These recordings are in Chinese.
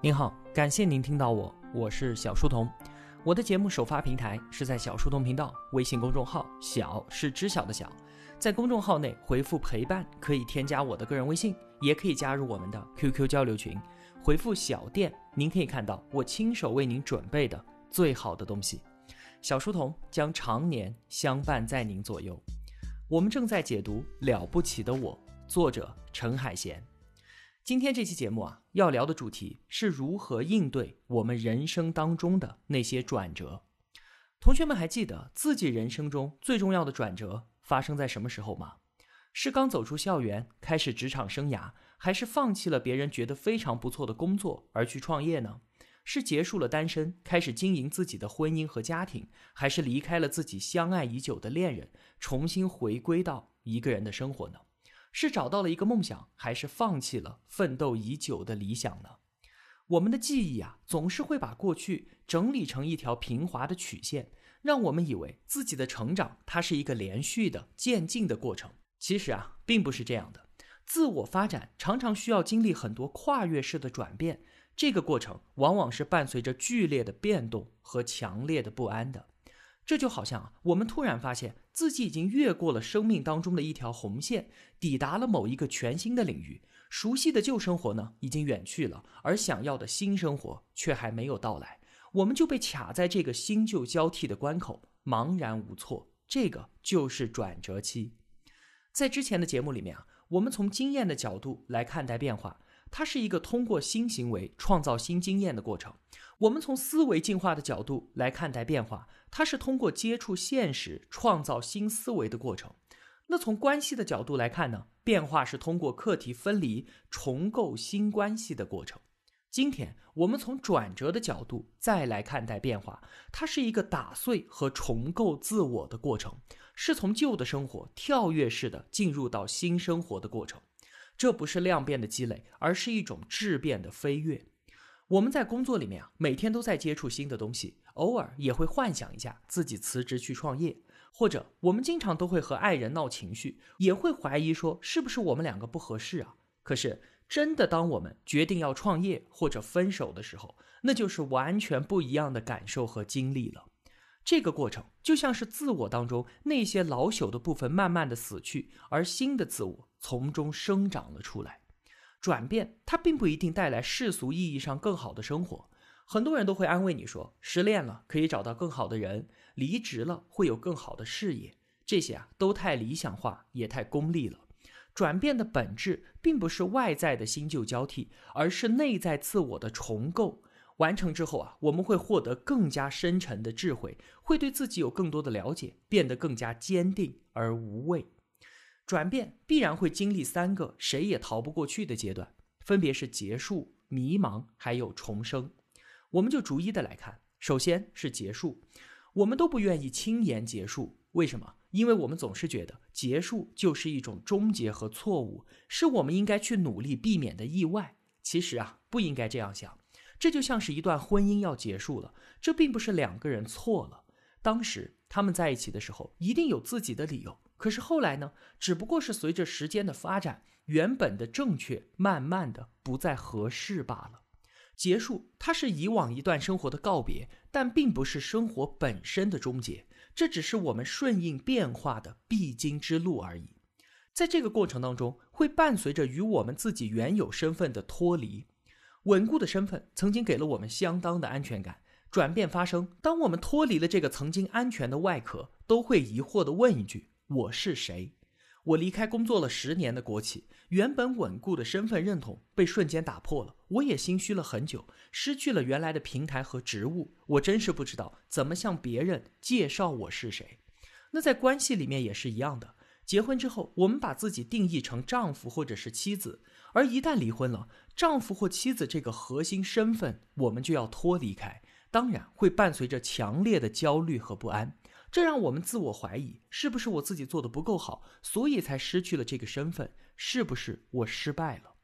您好，感谢您听到我，我是小书童。我的节目首发平台是在小书童频道微信公众号，小是知晓的小，在公众号内回复陪伴可以添加我的个人微信，也可以加入我们的 QQ 交流群。回复小店，您可以看到我亲手为您准备的最好的东西。小书童将常年相伴在您左右。我们正在解读《了不起的我》，作者陈海贤。今天这期节目啊，要聊的主题是如何应对我们人生当中的那些转折。同学们还记得自己人生中最重要的转折发生在什么时候吗？是刚走出校园开始职场生涯，还是放弃了别人觉得非常不错的工作而去创业呢？是结束了单身开始经营自己的婚姻和家庭，还是离开了自己相爱已久的恋人，重新回归到一个人的生活呢？是找到了一个梦想，还是放弃了奋斗已久的理想呢？我们的记忆啊，总是会把过去整理成一条平滑的曲线，让我们以为自己的成长它是一个连续的渐进的过程。其实啊，并不是这样的。自我发展常常需要经历很多跨越式的转变，这个过程往往是伴随着剧烈的变动和强烈的不安的。这就好像啊，我们突然发现自己已经越过了生命当中的一条红线，抵达了某一个全新的领域。熟悉的旧生活呢，已经远去了，而想要的新生活却还没有到来。我们就被卡在这个新旧交替的关口，茫然无措。这个就是转折期。在之前的节目里面啊，我们从经验的角度来看待变化。它是一个通过新行为创造新经验的过程。我们从思维进化的角度来看待变化，它是通过接触现实创造新思维的过程。那从关系的角度来看呢？变化是通过课题分离重构新关系的过程。今天我们从转折的角度再来看待变化，它是一个打碎和重构自我的过程，是从旧的生活跳跃式的进入到新生活的过程。这不是量变的积累，而是一种质变的飞跃。我们在工作里面啊，每天都在接触新的东西，偶尔也会幻想一下自己辞职去创业，或者我们经常都会和爱人闹情绪，也会怀疑说是不是我们两个不合适啊？可是真的，当我们决定要创业或者分手的时候，那就是完全不一样的感受和经历了。这个过程就像是自我当中那些老朽的部分慢慢的死去，而新的自我。从中生长了出来，转变它并不一定带来世俗意义上更好的生活。很多人都会安慰你说，失恋了可以找到更好的人，离职了会有更好的事业。这些啊都太理想化，也太功利了。转变的本质并不是外在的新旧交替，而是内在自我的重构。完成之后啊，我们会获得更加深沉的智慧，会对自己有更多的了解，变得更加坚定而无畏。转变必然会经历三个谁也逃不过去的阶段，分别是结束、迷茫，还有重生。我们就逐一的来看。首先是结束，我们都不愿意轻言结束，为什么？因为我们总是觉得结束就是一种终结和错误，是我们应该去努力避免的意外。其实啊，不应该这样想。这就像是一段婚姻要结束了，这并不是两个人错了，当时他们在一起的时候一定有自己的理由。可是后来呢？只不过是随着时间的发展，原本的正确慢慢的不再合适罢了。结束，它是以往一段生活的告别，但并不是生活本身的终结。这只是我们顺应变化的必经之路而已。在这个过程当中，会伴随着与我们自己原有身份的脱离。稳固的身份曾经给了我们相当的安全感。转变发生，当我们脱离了这个曾经安全的外壳，都会疑惑地问一句。我是谁？我离开工作了十年的国企，原本稳固的身份认同被瞬间打破了。我也心虚了很久，失去了原来的平台和职务，我真是不知道怎么向别人介绍我是谁。那在关系里面也是一样的，结婚之后，我们把自己定义成丈夫或者是妻子，而一旦离婚了，丈夫或妻子这个核心身份，我们就要脱离开，当然会伴随着强烈的焦虑和不安。这让我们自我怀疑，是不是我自己做的不够好，所以才失去了这个身份？是不是我失败了？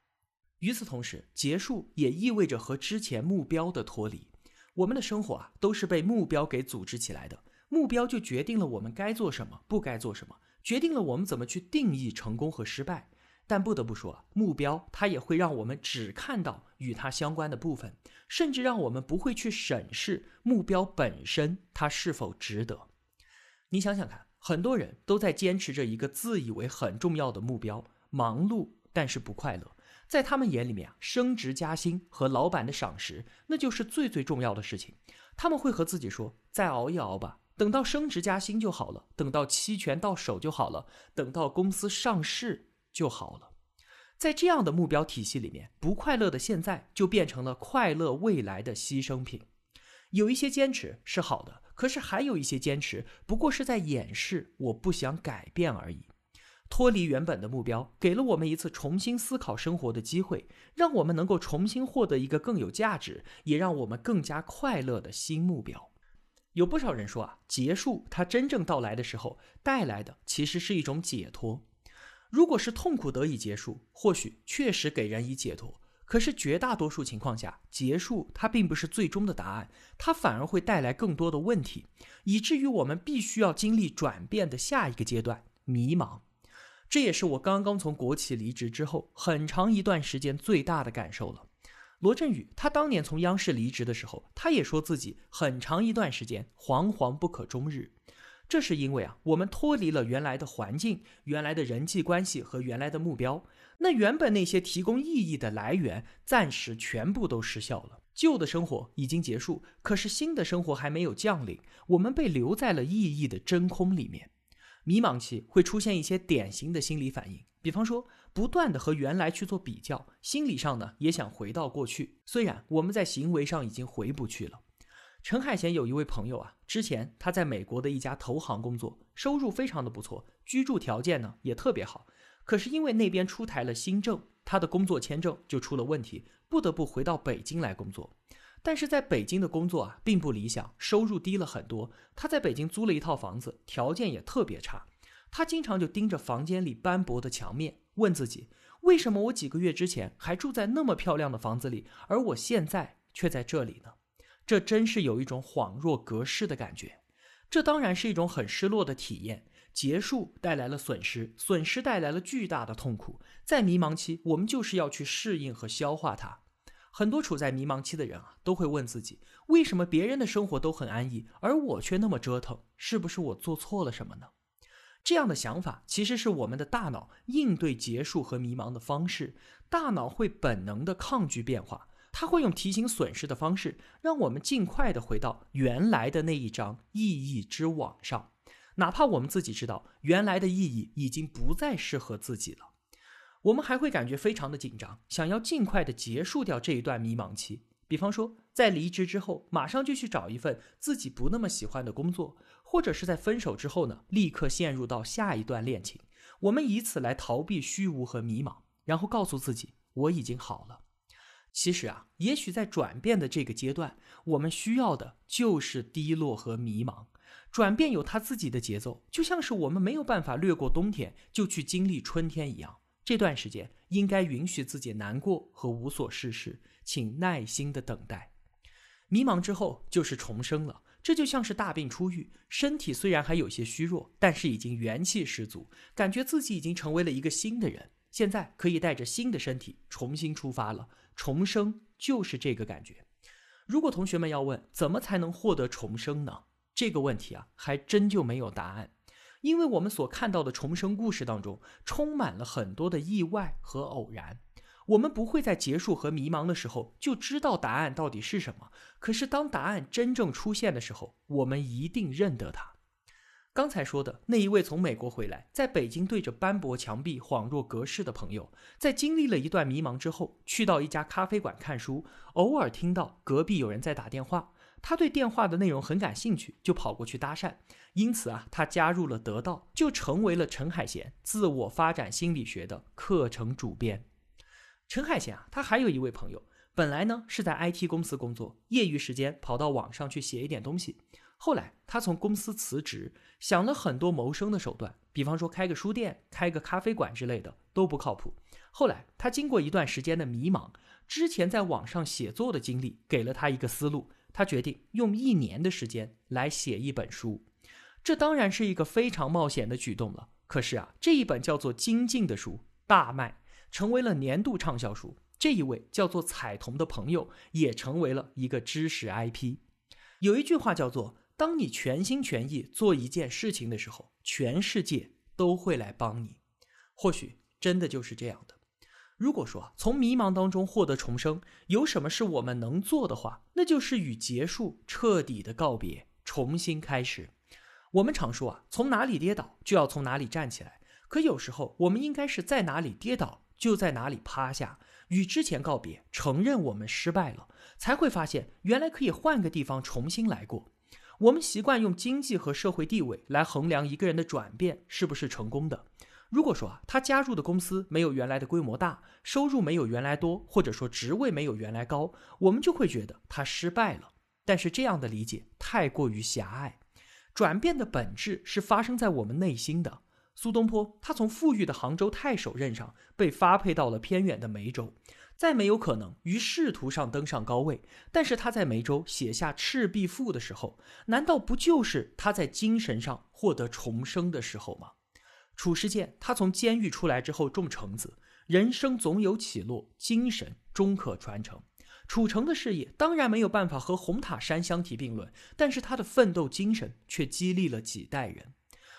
与此同时，结束也意味着和之前目标的脱离。我们的生活啊，都是被目标给组织起来的，目标就决定了我们该做什么，不该做什么，决定了我们怎么去定义成功和失败。但不得不说啊，目标它也会让我们只看到与它相关的部分，甚至让我们不会去审视目标本身它是否值得。你想想看，很多人都在坚持着一个自以为很重要的目标，忙碌但是不快乐。在他们眼里面啊，升职加薪和老板的赏识，那就是最最重要的事情。他们会和自己说：“再熬一熬吧，等到升职加薪就好了，等到期权到手就好了，等到公司上市。”就好了，在这样的目标体系里面，不快乐的现在就变成了快乐未来的牺牲品。有一些坚持是好的，可是还有一些坚持不过是在掩饰我不想改变而已。脱离原本的目标，给了我们一次重新思考生活的机会，让我们能够重新获得一个更有价值，也让我们更加快乐的新目标。有不少人说啊，结束它真正到来的时候，带来的其实是一种解脱。如果是痛苦得以结束，或许确实给人以解脱。可是绝大多数情况下，结束它并不是最终的答案，它反而会带来更多的问题，以至于我们必须要经历转变的下一个阶段——迷茫。这也是我刚刚从国企离职之后很长一段时间最大的感受了。罗振宇他当年从央视离职的时候，他也说自己很长一段时间惶惶不可终日。这是因为啊，我们脱离了原来的环境、原来的人际关系和原来的目标，那原本那些提供意义的来源暂时全部都失效了。旧的生活已经结束，可是新的生活还没有降临，我们被留在了意义的真空里面。迷茫期会出现一些典型的心理反应，比方说不断的和原来去做比较，心理上呢也想回到过去，虽然我们在行为上已经回不去了。陈海贤有一位朋友啊，之前他在美国的一家投行工作，收入非常的不错，居住条件呢也特别好。可是因为那边出台了新政，他的工作签证就出了问题，不得不回到北京来工作。但是在北京的工作啊并不理想，收入低了很多。他在北京租了一套房子，条件也特别差。他经常就盯着房间里斑驳的墙面，问自己：为什么我几个月之前还住在那么漂亮的房子里，而我现在却在这里呢？这真是有一种恍若隔世的感觉，这当然是一种很失落的体验。结束带来了损失，损失带来了巨大的痛苦。在迷茫期，我们就是要去适应和消化它。很多处在迷茫期的人啊，都会问自己：为什么别人的生活都很安逸，而我却那么折腾？是不是我做错了什么呢？这样的想法其实是我们的大脑应对结束和迷茫的方式。大脑会本能的抗拒变化。它会用提醒损失的方式，让我们尽快的回到原来的那一张意义之网上，哪怕我们自己知道原来的意义已经不再适合自己了，我们还会感觉非常的紧张，想要尽快的结束掉这一段迷茫期。比方说，在离职之后，马上就去找一份自己不那么喜欢的工作，或者是在分手之后呢，立刻陷入到下一段恋情，我们以此来逃避虚无和迷茫，然后告诉自己我已经好了。其实啊，也许在转变的这个阶段，我们需要的就是低落和迷茫。转变有它自己的节奏，就像是我们没有办法略过冬天就去经历春天一样。这段时间应该允许自己难过和无所事事，请耐心的等待。迷茫之后就是重生了，这就像是大病初愈，身体虽然还有些虚弱，但是已经元气十足，感觉自己已经成为了一个新的人。现在可以带着新的身体重新出发了，重生就是这个感觉。如果同学们要问怎么才能获得重生呢？这个问题啊，还真就没有答案，因为我们所看到的重生故事当中，充满了很多的意外和偶然。我们不会在结束和迷茫的时候就知道答案到底是什么，可是当答案真正出现的时候，我们一定认得它。刚才说的那一位从美国回来，在北京对着斑驳墙壁恍若隔世的朋友，在经历了一段迷茫之后，去到一家咖啡馆看书，偶尔听到隔壁有人在打电话，他对电话的内容很感兴趣，就跑过去搭讪。因此啊，他加入了得到，就成为了陈海贤自我发展心理学的课程主编。陈海贤啊，他还有一位朋友，本来呢是在 IT 公司工作，业余时间跑到网上去写一点东西。后来，他从公司辞职，想了很多谋生的手段，比方说开个书店、开个咖啡馆之类的，都不靠谱。后来，他经过一段时间的迷茫，之前在网上写作的经历给了他一个思路，他决定用一年的时间来写一本书。这当然是一个非常冒险的举动了。可是啊，这一本叫做《精进》的书，大卖，成为了年度畅销书。这一位叫做彩童的朋友也成为了一个知识 IP。有一句话叫做：“当你全心全意做一件事情的时候，全世界都会来帮你。”或许真的就是这样的。如果说从迷茫当中获得重生，有什么是我们能做的话，那就是与结束彻底的告别，重新开始。我们常说啊，从哪里跌倒就要从哪里站起来。可有时候我们应该是在哪里跌倒就在哪里趴下，与之前告别，承认我们失败了，才会发现原来可以换个地方重新来过。我们习惯用经济和社会地位来衡量一个人的转变是不是成功的。如果说啊，他加入的公司没有原来的规模大，收入没有原来多，或者说职位没有原来高，我们就会觉得他失败了。但是这样的理解太过于狭隘。转变的本质是发生在我们内心的。苏东坡他从富裕的杭州太守任上被发配到了偏远的梅州，再没有可能于仕途上登上高位。但是他在梅州写下《赤壁赋》的时候，难道不就是他在精神上获得重生的时候吗？褚时健，他从监狱出来之后种橙子，人生总有起落，精神终可传承。褚橙的事业当然没有办法和红塔山相提并论，但是他的奋斗精神却激励了几代人。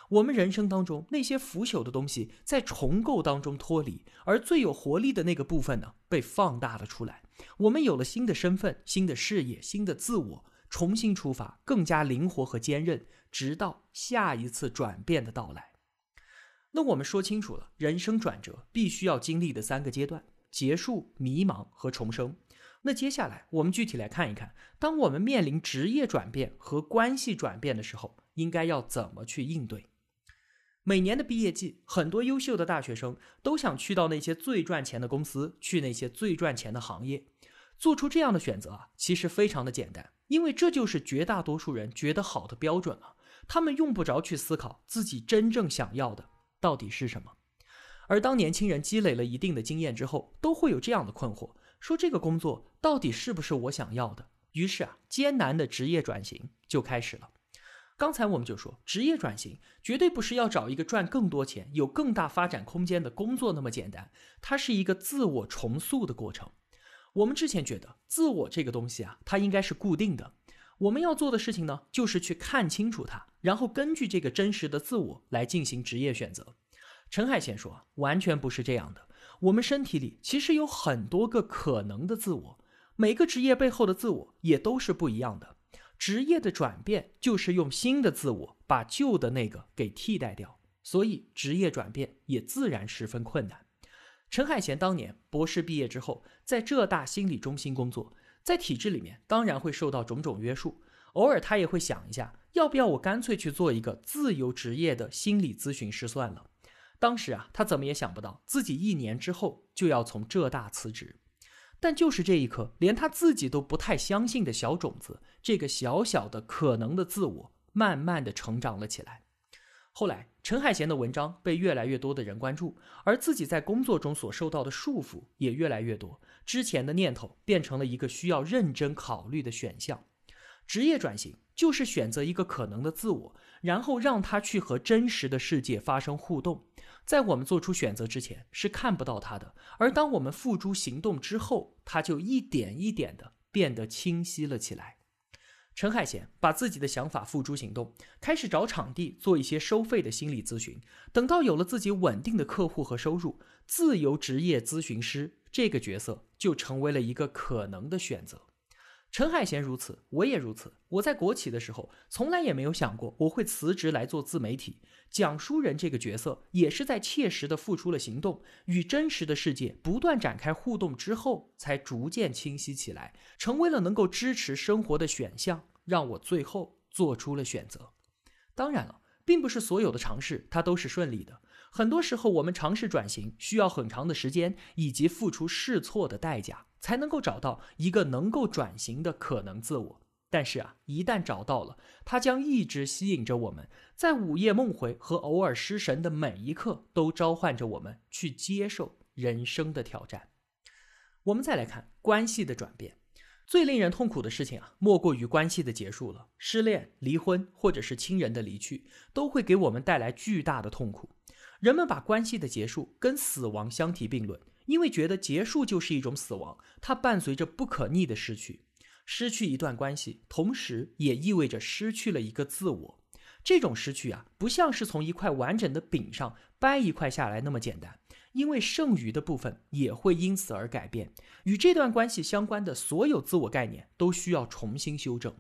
我们人生当中那些腐朽的东西在重构当中脱离，而最有活力的那个部分呢，被放大了出来。我们有了新的身份、新的事业、新的自我，重新出发，更加灵活和坚韧，直到下一次转变的到来。那我们说清楚了，人生转折必须要经历的三个阶段：结束、迷茫和重生。那接下来我们具体来看一看，当我们面临职业转变和关系转变的时候，应该要怎么去应对？每年的毕业季，很多优秀的大学生都想去到那些最赚钱的公司，去那些最赚钱的行业。做出这样的选择啊，其实非常的简单，因为这就是绝大多数人觉得好的标准了。他们用不着去思考自己真正想要的。到底是什么？而当年轻人积累了一定的经验之后，都会有这样的困惑：说这个工作到底是不是我想要的？于是啊，艰难的职业转型就开始了。刚才我们就说，职业转型绝对不是要找一个赚更多钱、有更大发展空间的工作那么简单，它是一个自我重塑的过程。我们之前觉得，自我这个东西啊，它应该是固定的。我们要做的事情呢，就是去看清楚它，然后根据这个真实的自我来进行职业选择。陈海贤说，完全不是这样的。我们身体里其实有很多个可能的自我，每个职业背后的自我也都是不一样的。职业的转变就是用新的自我把旧的那个给替代掉，所以职业转变也自然十分困难。陈海贤当年博士毕业之后，在浙大心理中心工作。在体制里面，当然会受到种种约束。偶尔他也会想一下，要不要我干脆去做一个自由职业的心理咨询师算了。当时啊，他怎么也想不到自己一年之后就要从浙大辞职。但就是这一刻，连他自己都不太相信的小种子，这个小小的可能的自我，慢慢的成长了起来。后来，陈海贤的文章被越来越多的人关注，而自己在工作中所受到的束缚也越来越多。之前的念头变成了一个需要认真考虑的选项。职业转型就是选择一个可能的自我，然后让他去和真实的世界发生互动。在我们做出选择之前是看不到他的，而当我们付诸行动之后，他就一点一点的变得清晰了起来。陈海贤把自己的想法付诸行动，开始找场地做一些收费的心理咨询。等到有了自己稳定的客户和收入，自由职业咨询师这个角色就成为了一个可能的选择。陈海贤如此，我也如此。我在国企的时候，从来也没有想过我会辞职来做自媒体讲书人。这个角色也是在切实的付出了行动，与真实的世界不断展开互动之后，才逐渐清晰起来，成为了能够支持生活的选项，让我最后做出了选择。当然了，并不是所有的尝试它都是顺利的，很多时候我们尝试转型需要很长的时间，以及付出试错的代价。才能够找到一个能够转型的可能自我，但是啊，一旦找到了，它将一直吸引着我们，在午夜梦回和偶尔失神的每一刻，都召唤着我们去接受人生的挑战。我们再来看关系的转变，最令人痛苦的事情啊，莫过于关系的结束了。失恋、离婚，或者是亲人的离去，都会给我们带来巨大的痛苦。人们把关系的结束跟死亡相提并论，因为觉得结束就是一种死亡，它伴随着不可逆的失去。失去一段关系，同时也意味着失去了一个自我。这种失去啊，不像是从一块完整的饼上掰一块下来那么简单，因为剩余的部分也会因此而改变。与这段关系相关的所有自我概念都需要重新修正。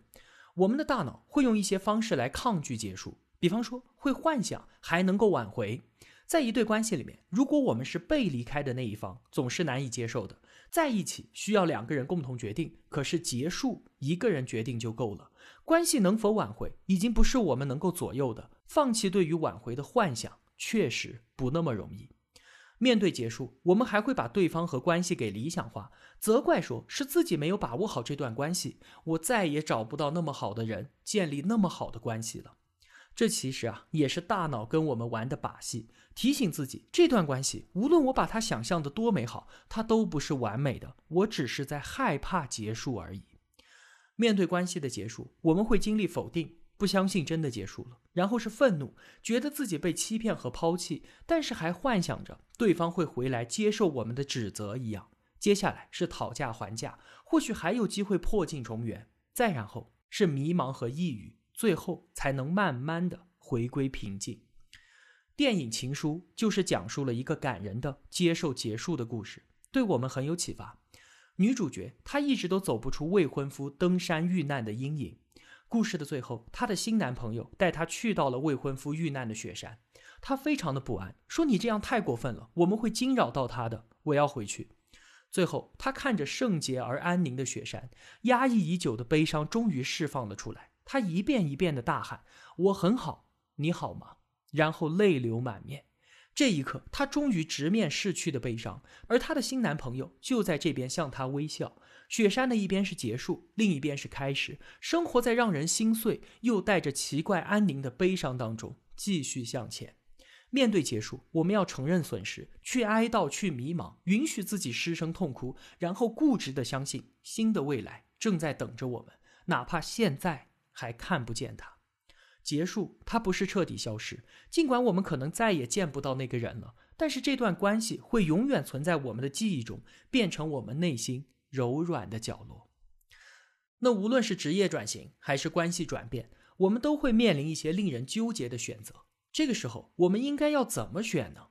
我们的大脑会用一些方式来抗拒结束，比方说会幻想还能够挽回。在一对关系里面，如果我们是被离开的那一方，总是难以接受的。在一起需要两个人共同决定，可是结束一个人决定就够了。关系能否挽回，已经不是我们能够左右的。放弃对于挽回的幻想，确实不那么容易。面对结束，我们还会把对方和关系给理想化，责怪说是自己没有把握好这段关系，我再也找不到那么好的人，建立那么好的关系了。这其实啊，也是大脑跟我们玩的把戏，提醒自己这段关系，无论我把它想象的多美好，它都不是完美的。我只是在害怕结束而已。面对关系的结束，我们会经历否定，不相信真的结束了，然后是愤怒，觉得自己被欺骗和抛弃，但是还幻想着对方会回来接受我们的指责一样。接下来是讨价还价，或许还有机会破镜重圆，再然后是迷茫和抑郁。最后才能慢慢的回归平静。电影《情书》就是讲述了一个感人的接受结束的故事，对我们很有启发。女主角她一直都走不出未婚夫登山遇难的阴影。故事的最后，她的新男朋友带她去到了未婚夫遇难的雪山，她非常的不安，说：“你这样太过分了，我们会惊扰到他的，我要回去。”最后，她看着圣洁而安宁的雪山，压抑已久的悲伤终于释放了出来。他一遍一遍的大喊：“我很好，你好吗？”然后泪流满面。这一刻，他终于直面逝去的悲伤，而他的新男朋友就在这边向他微笑。雪山的一边是结束，另一边是开始。生活在让人心碎又带着奇怪安宁的悲伤当中，继续向前。面对结束，我们要承认损失，去哀悼，去迷茫，允许自己失声痛哭，然后固执的相信新的未来正在等着我们，哪怕现在。还看不见他结束，他不是彻底消失。尽管我们可能再也见不到那个人了，但是这段关系会永远存在我们的记忆中，变成我们内心柔软的角落。那无论是职业转型还是关系转变，我们都会面临一些令人纠结的选择。这个时候，我们应该要怎么选呢？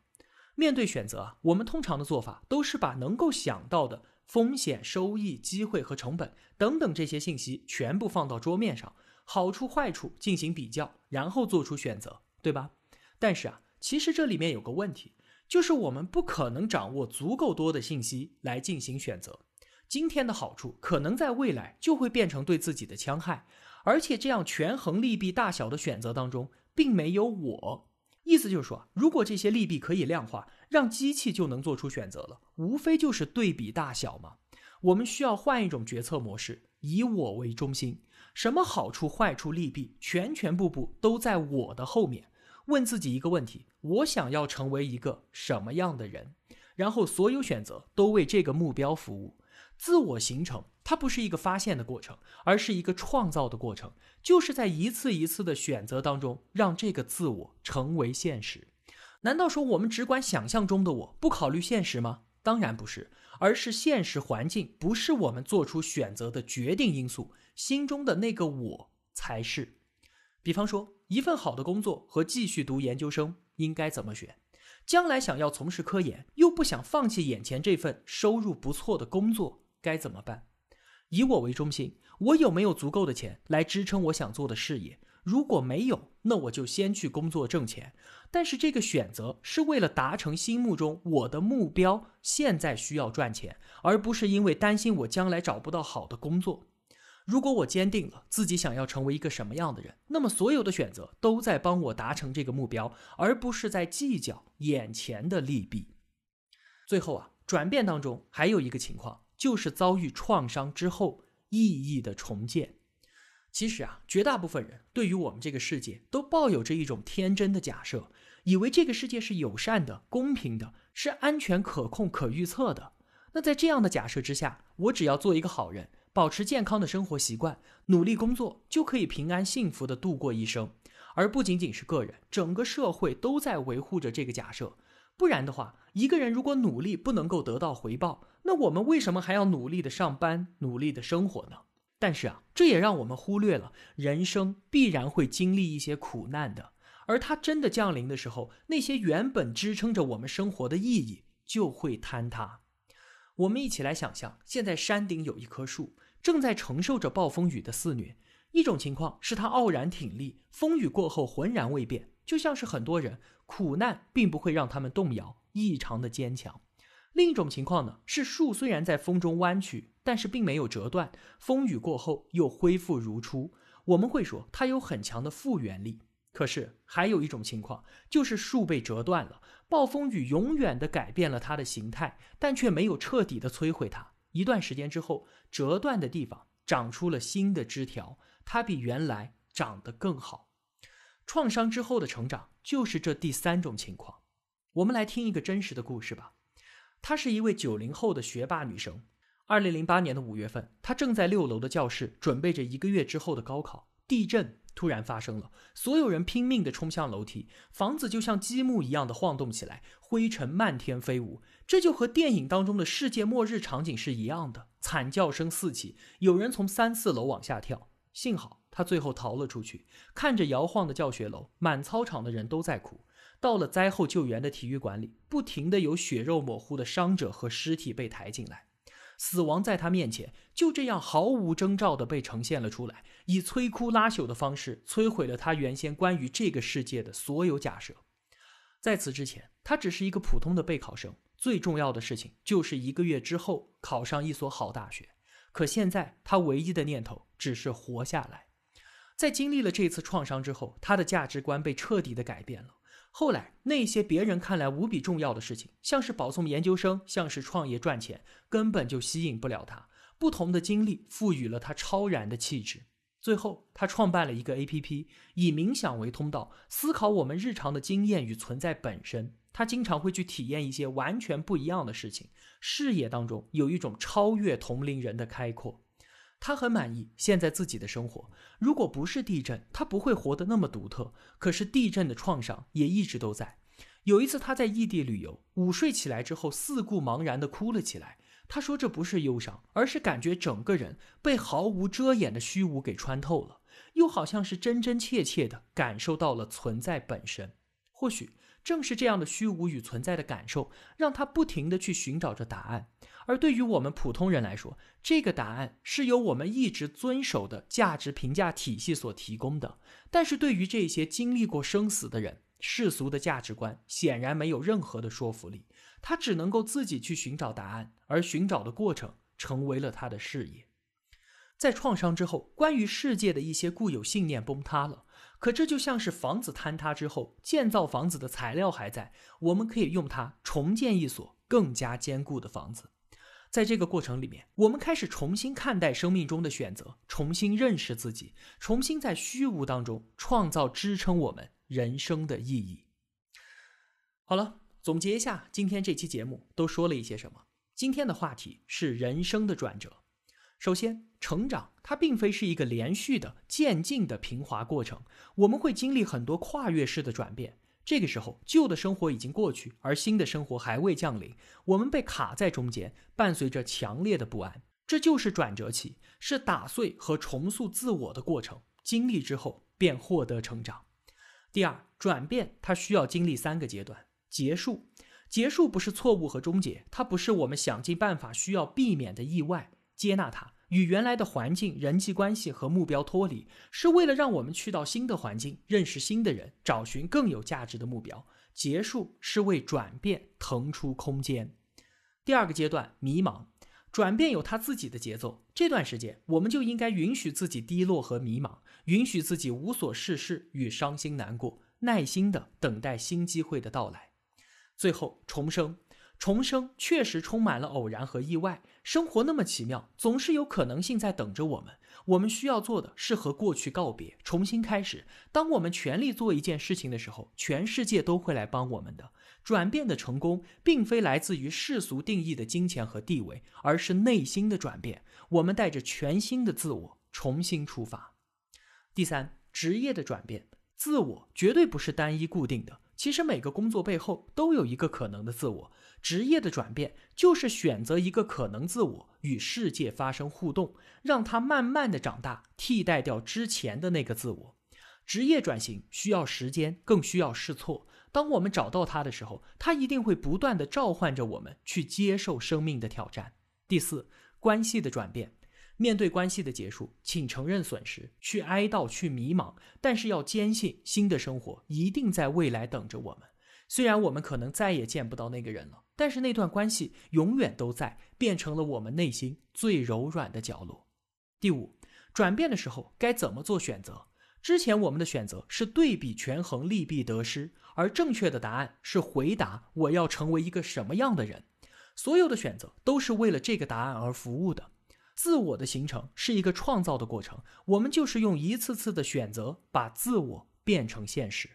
面对选择啊，我们通常的做法都是把能够想到的风险、收益、机会和成本等等这些信息全部放到桌面上。好处坏处进行比较，然后做出选择，对吧？但是啊，其实这里面有个问题，就是我们不可能掌握足够多的信息来进行选择。今天的好处可能在未来就会变成对自己的戕害，而且这样权衡利弊大小的选择当中，并没有我。意思就是说，如果这些利弊可以量化，让机器就能做出选择了，无非就是对比大小嘛。我们需要换一种决策模式，以我为中心。什么好处、坏处、利弊，全全部部都在我的后面。问自己一个问题：我想要成为一个什么样的人？然后所有选择都为这个目标服务。自我形成，它不是一个发现的过程，而是一个创造的过程。就是在一次一次的选择当中，让这个自我成为现实。难道说我们只管想象中的我，不考虑现实吗？当然不是，而是现实环境不是我们做出选择的决定因素。心中的那个我才是。比方说，一份好的工作和继续读研究生应该怎么选？将来想要从事科研，又不想放弃眼前这份收入不错的工作，该怎么办？以我为中心，我有没有足够的钱来支撑我想做的事业？如果没有，那我就先去工作挣钱。但是这个选择是为了达成心目中我的目标，现在需要赚钱，而不是因为担心我将来找不到好的工作。如果我坚定了自己想要成为一个什么样的人，那么所有的选择都在帮我达成这个目标，而不是在计较眼前的利弊。最后啊，转变当中还有一个情况，就是遭遇创伤之后意义的重建。其实啊，绝大部分人对于我们这个世界都抱有着一种天真的假设，以为这个世界是友善的、公平的，是安全、可控、可预测的。那在这样的假设之下，我只要做一个好人。保持健康的生活习惯，努力工作，就可以平安幸福的度过一生。而不仅仅是个人，整个社会都在维护着这个假设。不然的话，一个人如果努力不能够得到回报，那我们为什么还要努力的上班、努力的生活呢？但是啊，这也让我们忽略了人生必然会经历一些苦难的，而它真的降临的时候，那些原本支撑着我们生活的意义就会坍塌。我们一起来想象，现在山顶有一棵树，正在承受着暴风雨的肆虐。一种情况是它傲然挺立，风雨过后浑然未变，就像是很多人苦难并不会让他们动摇，异常的坚强。另一种情况呢，是树虽然在风中弯曲，但是并没有折断，风雨过后又恢复如初。我们会说它有很强的复原力。可是还有一种情况，就是树被折断了，暴风雨永远的改变了它的形态，但却没有彻底的摧毁它。一段时间之后，折断的地方长出了新的枝条。它比原来长得更好。创伤之后的成长就是这第三种情况。我们来听一个真实的故事吧。她是一位九零后的学霸女生。二零零八年的五月份，她正在六楼的教室准备着一个月之后的高考。地震突然发生了，所有人拼命地冲向楼梯，房子就像积木一样的晃动起来，灰尘漫天飞舞。这就和电影当中的世界末日场景是一样的，惨叫声四起，有人从三四楼往下跳。幸好他最后逃了出去。看着摇晃的教学楼，满操场的人都在哭。到了灾后救援的体育馆里，不停的有血肉模糊的伤者和尸体被抬进来。死亡在他面前就这样毫无征兆的被呈现了出来，以摧枯拉朽的方式摧毁了他原先关于这个世界的所有假设。在此之前，他只是一个普通的备考生，最重要的事情就是一个月之后考上一所好大学。可现在，他唯一的念头只是活下来。在经历了这次创伤之后，他的价值观被彻底的改变了。后来，那些别人看来无比重要的事情，像是保送研究生，像是创业赚钱，根本就吸引不了他。不同的经历赋予了他超然的气质。最后，他创办了一个 A.P.P，以冥想为通道，思考我们日常的经验与存在本身。他经常会去体验一些完全不一样的事情，视野当中有一种超越同龄人的开阔。他很满意现在自己的生活。如果不是地震，他不会活得那么独特。可是地震的创伤也一直都在。有一次他在异地旅游，午睡起来之后四顾茫然地哭了起来。他说这不是忧伤，而是感觉整个人被毫无遮掩的虚无给穿透了，又好像是真真切切地感受到了存在本身。或许。正是这样的虚无与存在的感受，让他不停地去寻找着答案。而对于我们普通人来说，这个答案是由我们一直遵守的价值评价体系所提供的。但是对于这些经历过生死的人，世俗的价值观显然没有任何的说服力。他只能够自己去寻找答案，而寻找的过程成为了他的事业。在创伤之后，关于世界的一些固有信念崩塌了。可这就像是房子坍塌之后，建造房子的材料还在，我们可以用它重建一所更加坚固的房子。在这个过程里面，我们开始重新看待生命中的选择，重新认识自己，重新在虚无当中创造支撑我们人生的意义。好了，总结一下今天这期节目都说了一些什么。今天的话题是人生的转折。首先，成长它并非是一个连续的渐进的平滑过程，我们会经历很多跨越式的转变。这个时候，旧的生活已经过去，而新的生活还未降临，我们被卡在中间，伴随着强烈的不安。这就是转折期，是打碎和重塑自我的过程。经历之后，便获得成长。第二，转变它需要经历三个阶段：结束，结束不是错误和终结，它不是我们想尽办法需要避免的意外。接纳它，与原来的环境、人际关系和目标脱离，是为了让我们去到新的环境，认识新的人，找寻更有价值的目标。结束是为转变腾出空间。第二个阶段，迷茫，转变有它自己的节奏。这段时间，我们就应该允许自己低落和迷茫，允许自己无所事事与伤心难过，耐心的等待新机会的到来。最后，重生。重生确实充满了偶然和意外。生活那么奇妙，总是有可能性在等着我们。我们需要做的是和过去告别，重新开始。当我们全力做一件事情的时候，全世界都会来帮我们的。转变的成功，并非来自于世俗定义的金钱和地位，而是内心的转变。我们带着全新的自我重新出发。第三，职业的转变。自我绝对不是单一固定的。其实每个工作背后都有一个可能的自我，职业的转变就是选择一个可能自我与世界发生互动，让它慢慢的长大，替代掉之前的那个自我。职业转型需要时间，更需要试错。当我们找到它的时候，它一定会不断的召唤着我们去接受生命的挑战。第四，关系的转变。面对关系的结束，请承认损失，去哀悼，去迷茫，但是要坚信新的生活一定在未来等着我们。虽然我们可能再也见不到那个人了，但是那段关系永远都在，变成了我们内心最柔软的角落。第五，转变的时候该怎么做选择？之前我们的选择是对比权衡利弊得失，而正确的答案是回答我要成为一个什么样的人。所有的选择都是为了这个答案而服务的。自我的形成是一个创造的过程，我们就是用一次次的选择把自我变成现实。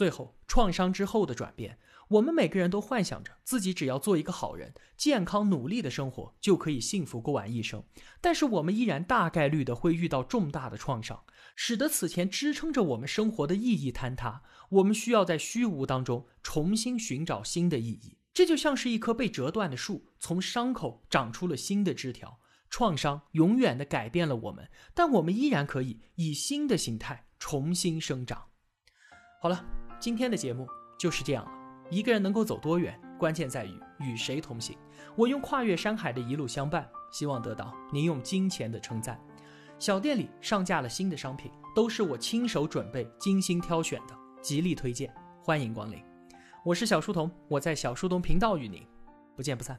最后，创伤之后的转变，我们每个人都幻想着自己只要做一个好人，健康努力的生活就可以幸福过完一生。但是我们依然大概率的会遇到重大的创伤，使得此前支撑着我们生活的意义坍塌。我们需要在虚无当中重新寻找新的意义。这就像是一棵被折断的树，从伤口长出了新的枝条。创伤永远的改变了我们，但我们依然可以以新的形态重新生长。好了，今天的节目就是这样了。一个人能够走多远，关键在于与谁同行。我用跨越山海的一路相伴，希望得到您用金钱的称赞。小店里上架了新的商品，都是我亲手准备、精心挑选的，极力推荐，欢迎光临。我是小书童，我在小书童频道与您不见不散。